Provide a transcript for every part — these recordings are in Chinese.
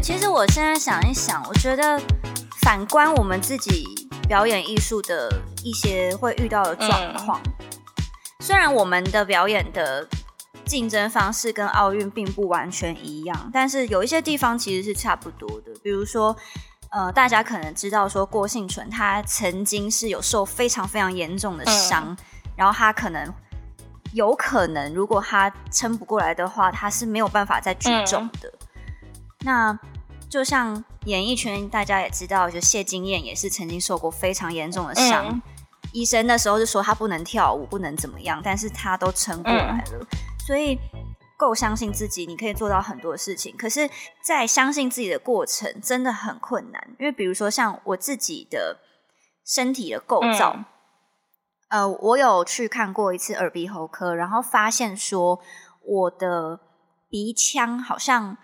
对，其实我现在想一想，我觉得反观我们自己表演艺术的一些会遇到的状况，虽然我们的表演的竞争方式跟奥运并不完全一样，但是有一些地方其实是差不多的。比如说，呃，大家可能知道说郭幸存他曾经是有受非常非常严重的伤，然后他可能有可能如果他撑不过来的话，他是没有办法再举重的。那就像演艺圈，大家也知道，就谢金燕也是曾经受过非常严重的伤。医生那时候就说他不能跳舞，不能怎么样，但是他都撑过来了。所以够相信自己，你可以做到很多事情。可是，在相信自己的过程真的很困难，因为比如说像我自己的身体的构造，呃，我有去看过一次耳鼻喉科，然后发现说我的鼻腔好像。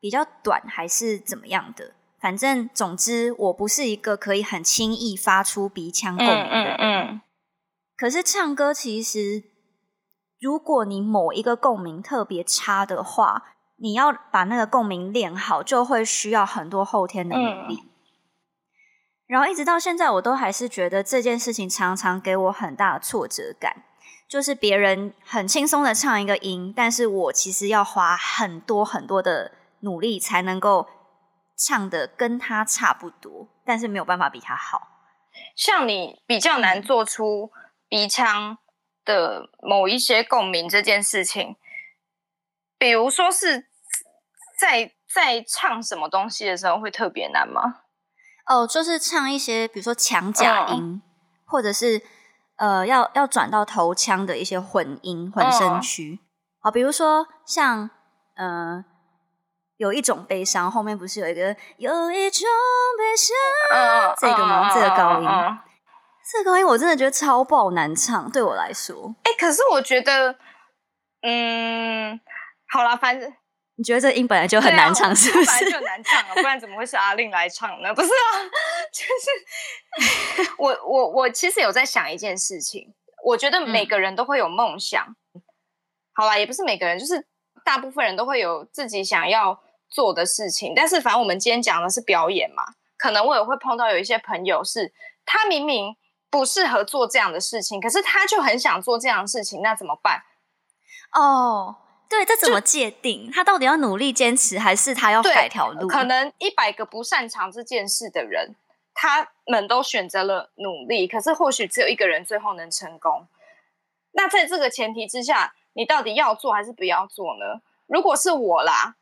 比较短还是怎么样的？反正总之，我不是一个可以很轻易发出鼻腔共鸣的人。可是唱歌其实，如果你某一个共鸣特别差的话，你要把那个共鸣练好，就会需要很多后天的努力。然后一直到现在，我都还是觉得这件事情常常给我很大的挫折感。就是别人很轻松的唱一个音，但是我其实要花很多很多的。努力才能够唱的跟他差不多，但是没有办法比他好。像你比较难做出鼻腔的某一些共鸣这件事情，比如说是在在唱什么东西的时候会特别难吗？哦，就是唱一些比如说强假音，或者是呃要要转到头腔的一些混音混声区。好，比如说像嗯。有一种悲伤，后面不是有一个有一种悲伤，这个吗？这个高音，这个高音我真的觉得超爆难唱，对我来说。哎，可是我觉得，嗯，好了，反正你觉得这音本来就很难唱，是不是？就难唱啊，不然怎么会是阿令来唱呢？不是啊，就是 我我我其实有在想一件事情，我觉得每个人都会有梦想。好啦，也不是每个人，就是大部分人都会有自己想要。做的事情，但是反正我们今天讲的是表演嘛，可能我也会碰到有一些朋友是，他明明不适合做这样的事情，可是他就很想做这样的事情，那怎么办？哦，对，这怎么界定？他到底要努力坚持，还是他要改条路？可能一百个不擅长这件事的人，他们都选择了努力，可是或许只有一个人最后能成功。那在这个前提之下，你到底要做还是不要做呢？如果是我啦。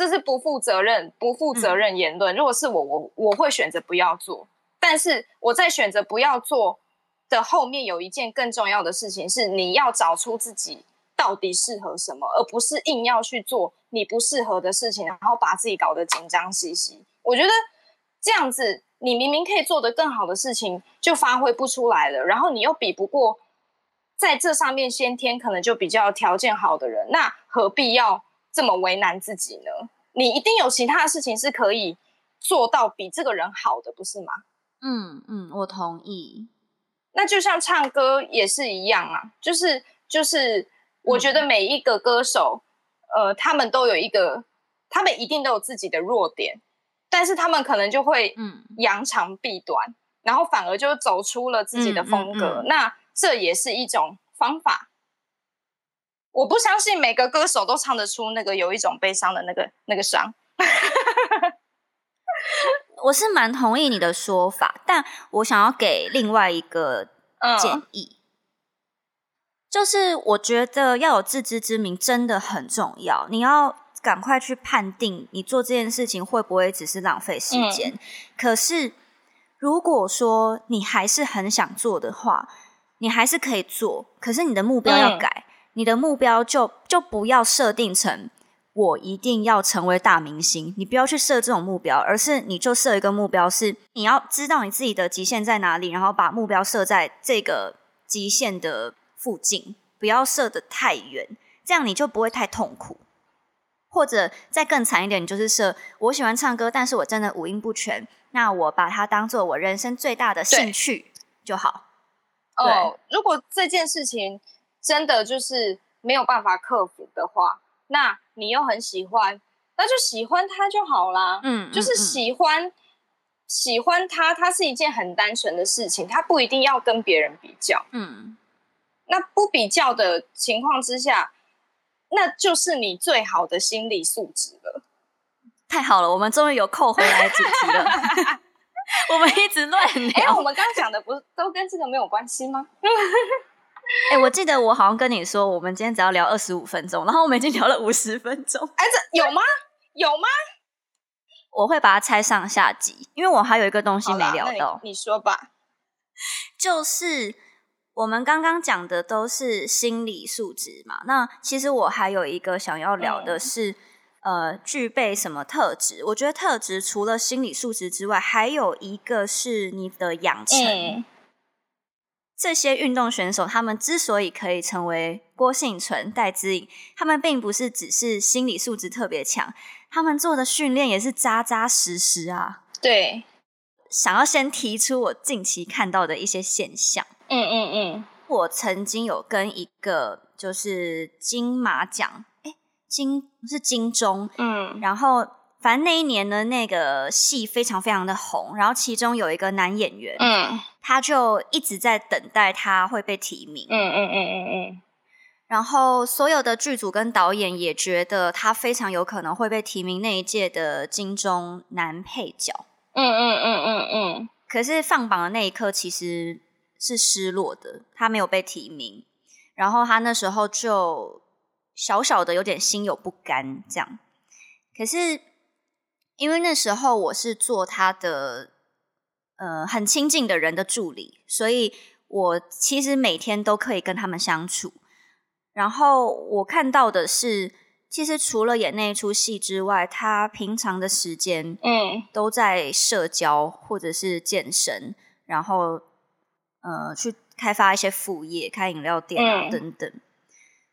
这是不负责任、不负责任言论。如果是我，我我会选择不要做。但是我在选择不要做的后面，有一件更重要的事情是，你要找出自己到底适合什么，而不是硬要去做你不适合的事情，然后把自己搞得紧张兮兮。我觉得这样子，你明明可以做得更好的事情，就发挥不出来了。然后你又比不过在这上面先天可能就比较条件好的人，那何必要？这么为难自己呢？你一定有其他的事情是可以做到比这个人好的，不是吗？嗯嗯，我同意。那就像唱歌也是一样啊，就是就是，我觉得每一个歌手，呃，他们都有一个，他们一定都有自己的弱点，但是他们可能就会嗯扬长避短，然后反而就走出了自己的风格。那这也是一种方法。我不相信每个歌手都唱得出那个有一种悲伤的那个那个伤。我是蛮同意你的说法，但我想要给另外一个建议，就是我觉得要有自知之明真的很重要。你要赶快去判定你做这件事情会不会只是浪费时间。可是如果说你还是很想做的话，你还是可以做，可是你的目标要改。你的目标就就不要设定成我一定要成为大明星，你不要去设这种目标，而是你就设一个目标，是你要知道你自己的极限在哪里，然后把目标设在这个极限的附近，不要设的太远，这样你就不会太痛苦。或者再更惨一点，你就是设我喜欢唱歌，但是我真的五音不全，那我把它当做我人生最大的兴趣就好。哦，如果这件事情。真的就是没有办法克服的话，那你又很喜欢，那就喜欢他就好啦。嗯，就是喜欢喜欢他，他是一件很单纯的事情，他不一定要跟别人比较。嗯，那不比较的情况之下，那就是你最好的心理素质了。太好了，我们终于有扣回来主题了。我们一直乱哎、聊。我们刚刚讲的不是都跟这个没有关系吗？哎、我记得我好像跟你说，我们今天只要聊二十五分钟，然后我们已经聊了五十分钟。哎、这有吗？有吗？我会把它拆上下集，因为我还有一个东西没聊到，你说吧。就是我们刚刚讲的都是心理素质嘛。那其实我还有一个想要聊的嗯是，呃，具备什么特质？我觉得特质除了心理素质之外，还有一个是你的养成。嗯这些运动选手，他们之所以可以成为郭幸存、戴资颖，他们并不是只是心理素质特别强，他们做的训练也是扎扎实实啊。对，想要先提出我近期看到的一些现象。嗯嗯嗯，我曾经有跟一个就是金马奖，哎，金是金钟，嗯然后反正那一年呢，那个戏非常非常的红，然后其中有一个男演员，嗯他就一直在等待他会被提名，嗯嗯嗯嗯嗯然后所有的剧组跟导演也觉得他非常有可能会被提名那一届的金钟男配角。嗯嗯嗯嗯嗯，可是放榜的那一刻其实是失落的，他没有被提名，然后他那时候就小小的有点心有不甘这样。可是因为那时候我是做他的呃很亲近的人的助理，所以我其实每天都可以跟他们相处。然后我看到的是，其实除了演那一出戏之外，他平常的时间，嗯都在社交或者是健身，然后呃去开发一些副业，开饮料店啊、嗯等等。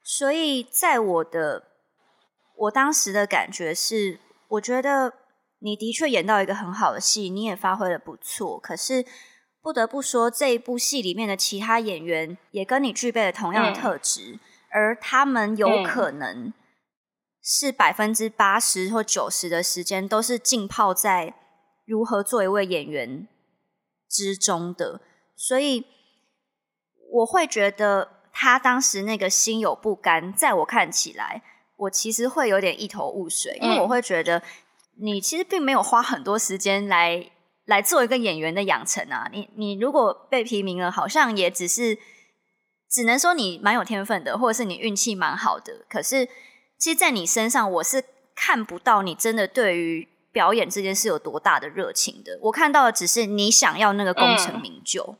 所以在我的我当时的感觉是，我觉得你的确演到一个很好的戏，你也发挥的不错，可是。不得不说，这一部戏里面的其他演员也跟你具备了同样的嗯。特质，而他们有嗯。可能是百分之八十或九十的时间都是浸泡在如何做一位演员之中的，所以我会觉得他当时那个心有不甘，在我看起来，我其实会有点一头雾水，因为嗯。我会觉得你其实并没有花很多时间来来做一个演员的养成啊。你你如果被提名了，好像也只是只能说你蛮有天分的，或者是你运气蛮好的。可是，其实，在你身上，我是看不到你真的对于表演这件事有多大的热情的。我看到的只是你想要那个功成嗯名就。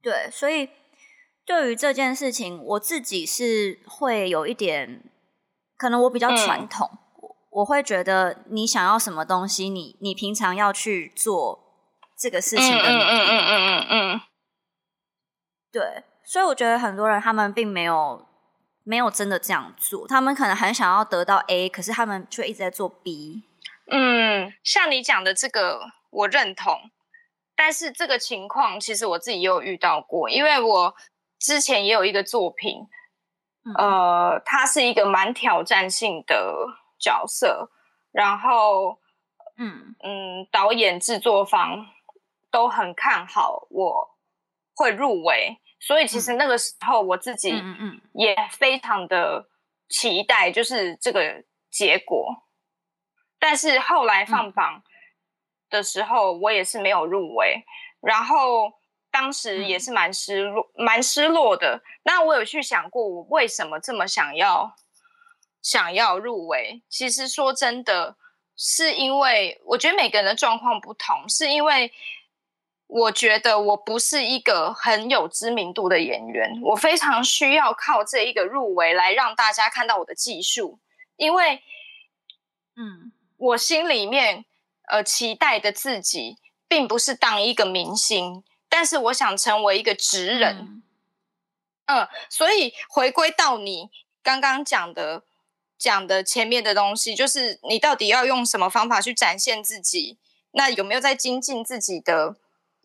对，所以对于这件事情，我自己是会有一点，可能我比较传嗯统，我我会觉得你想要什么东西，你你平常要去做这个事嗯情的努力。嗯嗯嗯嗯嗯对，所以我觉得很多人他们并没有没有真的这样做，他们可能很想要得到 A，可是他们却一直在做 B。嗯，像你讲的这个，我认同。但是这个情况，其实我自己也有遇到过，因为我之前也有一个作品，嗯呃，它是一个蛮挑战性的角色，然后嗯。嗯，导演、制作方都很看好我会入围，所以其实那个时候我自己嗯嗯嗯。也非常的期待，就是这个结果。但是后来放嗯。榜的时候，我也是没有入围，然后当时也嗯。是蛮失落、蛮失落的。那我有去想过，我为什么这么想要想要入围？其实说真的，是因为我觉得每个人的状况不同，是因为我觉得我不是一个很有知名度的演员，我非常需要靠这一个入围来让大家看到我的技术，因为嗯我心里面呃期待的自己，并不是当一个明星，但是我想成为一个职人。嗯嗯，所以回归到你刚刚讲的讲的前面的东西，就是你到底要用什么方法去展现自己？那有没有在精进自己的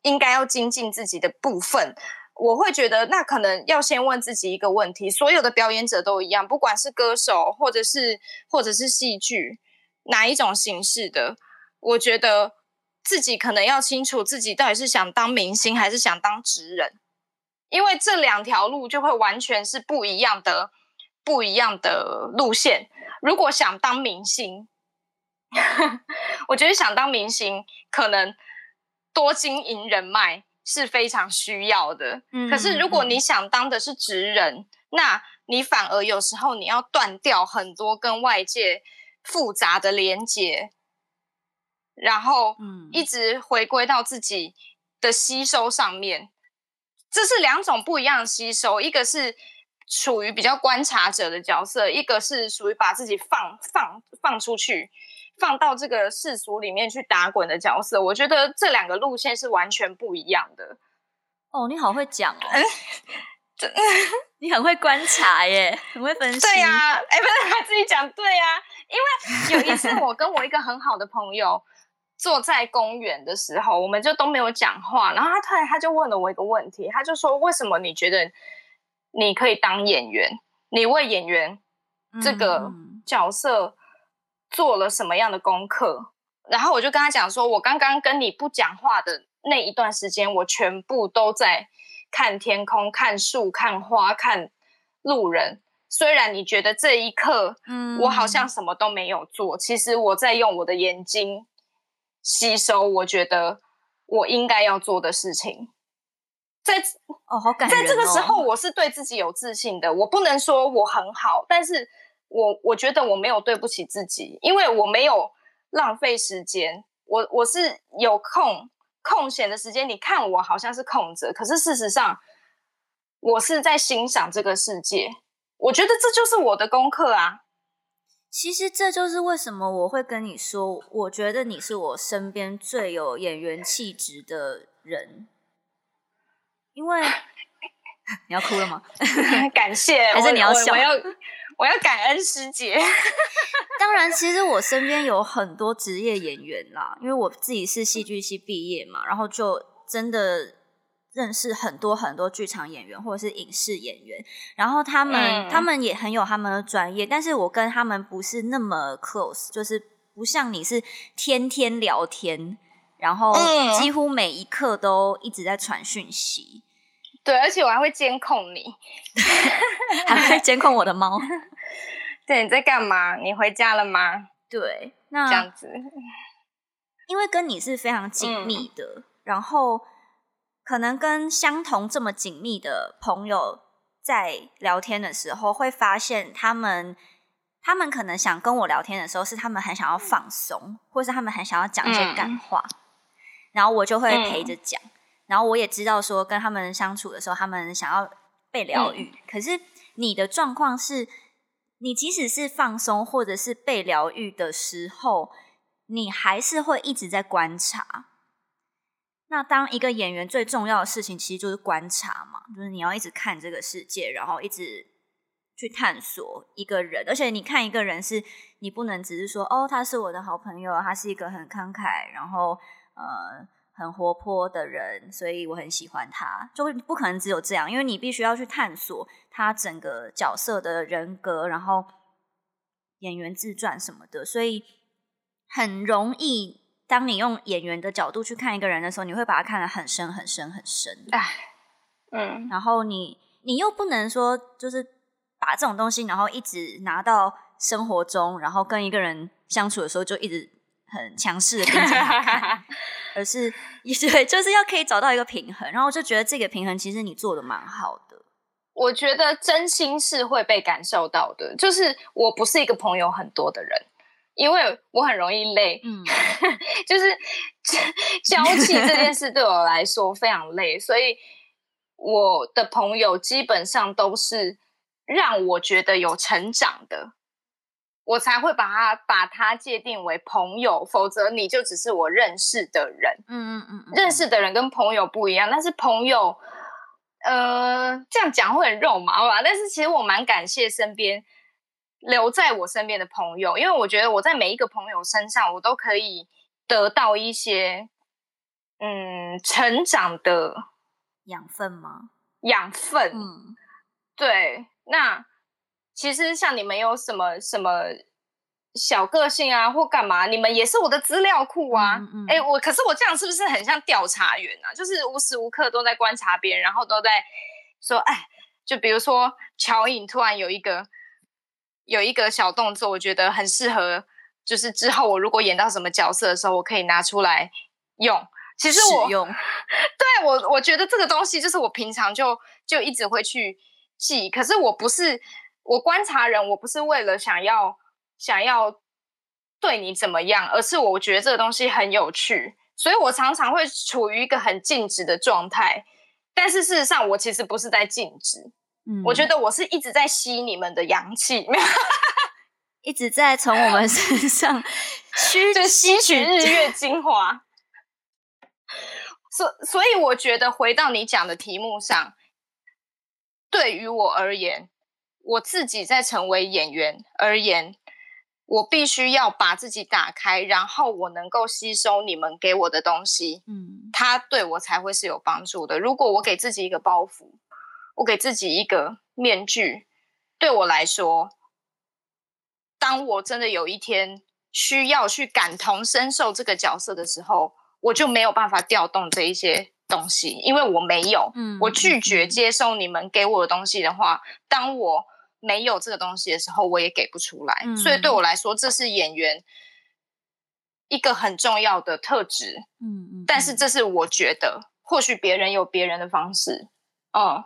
应该要精进自己的部分？我会觉得那可能要先问自己一个问题：所有的表演者都一样，不管是歌手或者是或者是戏剧哪一种形式的，我觉得自己可能要清楚自己到底是想当明星还是想当职人，因为这两条路就会完全是不一样的不一样的路线。如果想当明星，我觉得想当明星可能多经营人脉是非常需要的。可是如果你想当的是职人，那你反而有时候你要断掉很多跟外界复杂的连接，然后一直回归到自己的吸收上面。这是两种不一样的吸收，一个是属于比较观察者的角色，一个是属于把自己放放放出去。放到这个世俗里面去打滚的角色，我觉得这两个路线是完全不一样的。哦，你好会讲哦，你很会观察耶，很会分析。对呀，哎，不是 他自己讲对呀，因为有一次我跟我一个很好的朋友坐在公园的时候，我们就都没有讲话，然后他突然他就问了我一个问题，他就说：“为什么你觉得你可以当演员？你为演员这个角色？”做了什么样的功课？然后我就跟他讲说，我刚刚跟你不讲话的那一段时间，我全部都在看天空、看树、看花、看路人。虽然你觉得这一刻，嗯，我好像什么都没有做，其实我在用我的眼睛吸收。我觉得我应该要做的事情，在哦，好感在这个时候，我是对自己有自信的。我不能说我很好，但是。我我觉得我没有对不起自己，因为我没有浪费时间。我我是有空空闲的时间，你看我好像是空着，可是事实上我是在欣赏这个世界。我觉得这就是我的功课啊。其实这就是为什么我会跟你说，我觉得你是我身边最有演员气质的人，因为 你要哭了吗？感谢，还是你要笑？我要 我要感恩师姐。当然，其实我身边有很多职业演员啦，因为我自己是戏剧系毕业嘛，然后就真的认识很多很多剧场演员或者是影视演员，然后他们他们也很有他们的专业，但是我跟他们不是那么 close，就是不像你是天天聊天，然后几乎每一刻都一直在传讯息。对，而且我还会监控你 还会监控我的猫。对，你在干嘛？你回家了吗？对，那这样子，因为跟你是非常紧密的，然后可能跟相同这么紧密的朋友在聊天的时候，会发现他们，他们可能想跟我聊天的时候，是他们很想要放松，或是他们很想要讲一些感话，然后我就会陪着讲。然后我也知道说，跟他们相处的时候，他们想要被疗愈。可是你的状况是，你即使是放松或者是被疗愈的时候，你还是会一直在观察。那当一个演员最重要的事情，其实就是观察嘛，就是你要一直看这个世界，然后一直去探索一个人。而且你看一个人，是你不能只是说，哦，他是我的好朋友，他是一个很慷慨，然后呃。很活泼的人，所以我很喜欢他。就不可能只有这样，因为你必须要去探索他整个角色的人格，然后演员自传什么的。所以很容易，当你用演员的角度去看一个人的时候，你会把他看得很深、很深、很深。哎，嗯。然后你你又不能说，就是把这种东西，然后一直拿到生活中，然后跟一个人相处的时候，就一直。很强势的盯着他看，而是对，就是要可以找到一个平衡，然后我就觉得这个平衡其实你做的蛮好的。我觉得真心是会被感受到的，就是我不是一个朋友很多的人，因为我很容易累，嗯，就是交际这件事对我来说非常累，所以我的朋友基本上都是让我觉得有成长的。我才会把他把他界定为朋友，否则你就只是我认识的人。嗯嗯嗯，认识的人跟朋友不一样，但是朋友，呃，这样讲会很肉麻吧？但是其实我蛮感谢身边留在我身边的朋友，因为我觉得我在每一个朋友身上，我都可以得到一些嗯成长的养分吗？养分。嗯，对。那其实像你们有什么什么小个性啊，或干嘛，你们也是我的资料库啊。哎，我可是我这样是不是很像调查员啊？就是无时无刻都在观察别人，然后都在说，哎，就比如说乔颖突然有一个有一个小动作，我觉得很适合。就是之后我如果演到什么角色的时候，我可以拿出来用。其实我用，对我我觉得这个东西就是我平常就就一直会去记。可是我不是我观察人，我不是为了想要想要对你怎么样，而是我觉得这个东西很有趣，所以我常常会处于一个很静止的状态。但是事实上，我其实不是在静止。嗯，我觉得我是一直在吸你们的阳气。一直在从我们身上 吸吸取日月精华，所所以我觉得回到你讲的题目上，对于我而言，我自己在成为演员而言，我必须要把自己打开，然后我能够吸收你们给我的东西，嗯，它对我才会是有帮助的。如果我给自己一个包袱，我给自己一个面具，对我来说。当我真的有一天需要去感同身受这个角色的时候，我就没有办法调动这一些东西，因为我没有，嗯我拒绝接受你们给我的东西的话，当我没有这个东西的时候，我也给不出来。所以对我来说，这是演员一个很重要的特质。嗯嗯，但是这是我觉得，或许别人有别人的方式。嗯。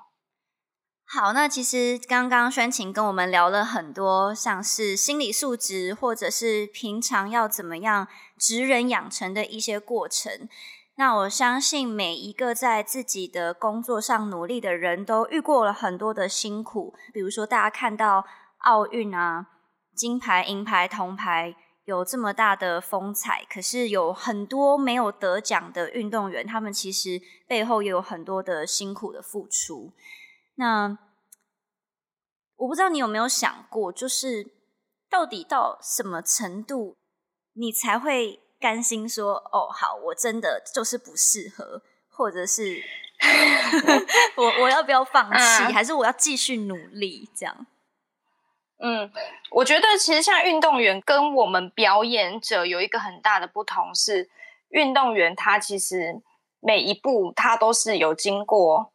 好，那其实刚刚宣晴跟我们聊了很多，像是心理素质，或者是平常要怎么样职人养成的一些过程。那我相信每一个在自己的工作上努力的人都遇过了很多的辛苦，比如说大家看到奥运啊，金牌、银牌、铜牌有这么大的风采，可是有很多没有得奖的运动员，他们其实背后也有很多的辛苦的付出。那我不知道你有没有想过，就是到底到什么程度，你才会甘心说“哦，好，我真的就是不适合”，或者是 我我要不要放弃，还是我要继续努力？这样？嗯，我觉得其实像运动员跟我们表演者有一个很大的不同，是运动员他其实每一步他都是有经过。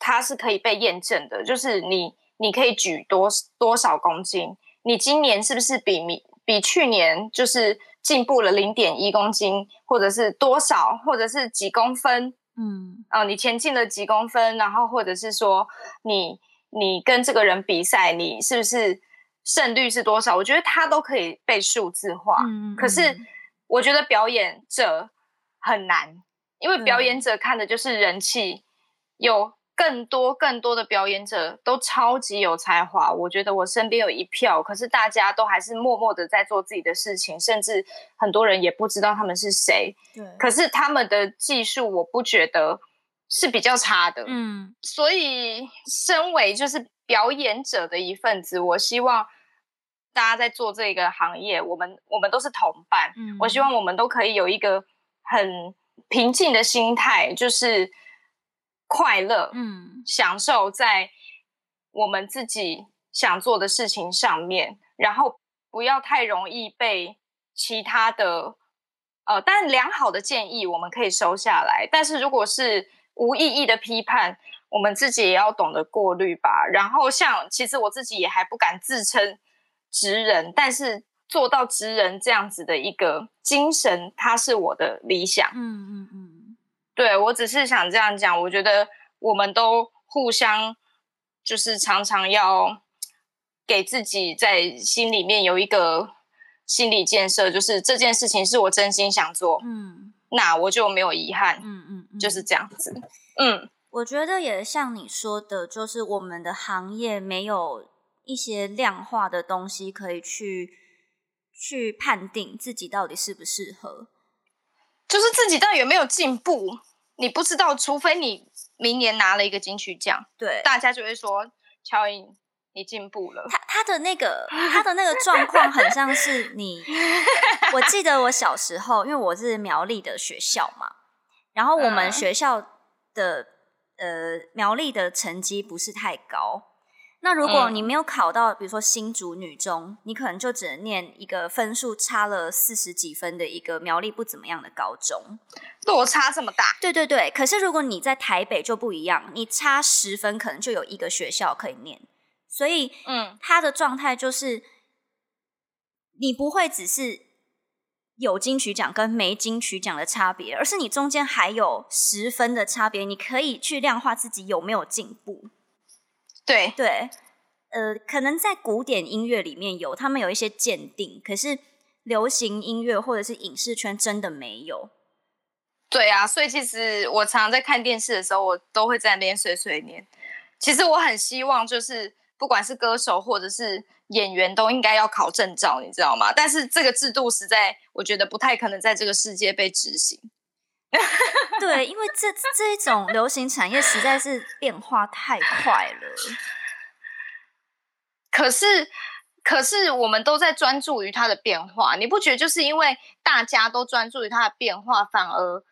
他是可以被验证的，就是你你可以举多多少公斤，你今年是不是比比比去年就是进步了零点一公斤，或者是多少，或者是几公分，嗯，哦，你前进了几公分，然后或者是说你你跟这个人比赛，你是不是胜率是多少？我觉得它都可以被数字化。嗯，可是我觉得表演者很难，因为表演者看的就是人气有。更多更多的表演者都超级有才华，我觉得我身边有一票，可是大家都还是默默的在做自己的事情，甚至很多人也不知道他们是谁。对，可是他们的技术，我不觉得是比较差的。嗯，所以身为就是表演者的一份子，我希望大家在做这个行业，我们我们都是同伴。嗯，我希望我们都可以有一个很平静的心态，就是。快乐，嗯，享受在我们自己想做的事情上面，然后不要太容易被其他的，呃，但良好的建议我们可以收下来，但是如果是无意义的批判，我们自己也要懂得过滤吧。然后像，其实我自己也还不敢自称职人，但是做到职人这样子的一个精神，它是我的理想。嗯嗯嗯。对，我只是想这样讲。我觉得我们都互相，就是常常要给自己在心里面有一个心理建设，就是这件事情是我真心想做，嗯，那我就没有遗憾，嗯嗯，就是这样子。嗯，我觉得也像你说的，就是我们的行业没有一些量化的东西可以去去判定自己到底适不适合，就是自己到底有没有进步。你不知道，除非你明年拿了一个金曲奖，对，大家就会说乔颖你进步了。他他的那个他的那个状况很像是你，我记得我小时候，因为我是苗栗的学校嘛，然后我们学校的呃苗栗的成绩不是太高。那如果你没有考到，比如说新竹女中，你可能就只能念一个分数差了四十几分的一个苗栗不怎么样的高中，落差这么大。对对对，可是如果你在台北就不一样，你差十分可能就有一个学校可以念，所以嗯，他的状态就是你不会只是有金曲奖跟没金曲奖的差别，而是你中间还有十分的差别，你可以去量化自己有没有进步。对对，呃，可能在古典音乐里面有，他们有一些鉴定，可是流行音乐或者是影视圈真的没有。对啊，所以其实我常常在看电视的时候，我都会在那边碎碎念。其实我很希望，就是不管是歌手或者是演员，都应该要考证照，你知道吗？但是这个制度实在，我觉得不太可能在这个世界被执行。对，因为这这一种流行产业实在是变化太快了。可是，可是我们都在专注于它的变化，你不觉得就是因为大家都专注于它的变化，反而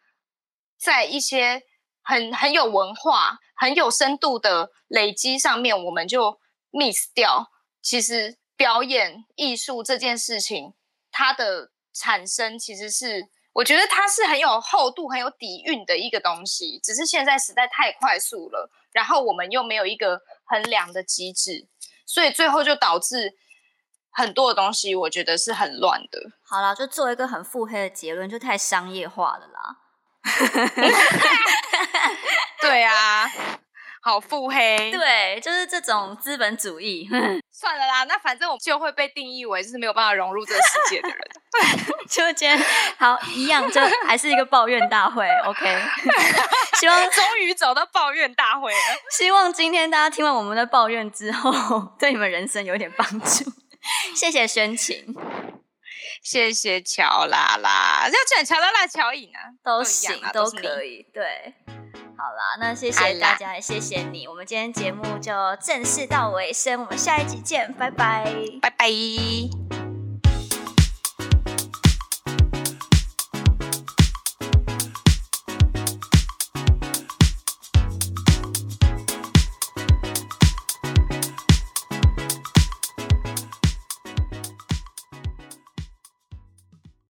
在一些很很有文化、很有深度的累积上面，我们就 miss 掉。其实表演艺术这件事情，它的产生其实是。我觉得它是很有厚度、很有底蕴的一个东西，只是现在实在太快速了，然后我们又没有一个衡量的机制，所以最后就导致很多的东西，我觉得是很乱的。好了，就做一个很腹黑的结论，就太商业化了啦。对啊。好腹黑，对，就是这种资本主义。算了啦，那反正我就会被定义为就是没有办法融入这个世界的人。就今天好一样，就还是一个抱怨大会。OK，希望终于走到抱怨大会了。希望今天大家听完我们的抱怨之后，对你们人生有点帮助。谢谢宣晴，谢谢乔拉拉，要讲乔拉拉、乔颖啊，都行，都可以，对。好啦，那谢谢大家，也谢谢你。我们今天节目就正式到尾声，我们下一集见，拜拜，拜拜。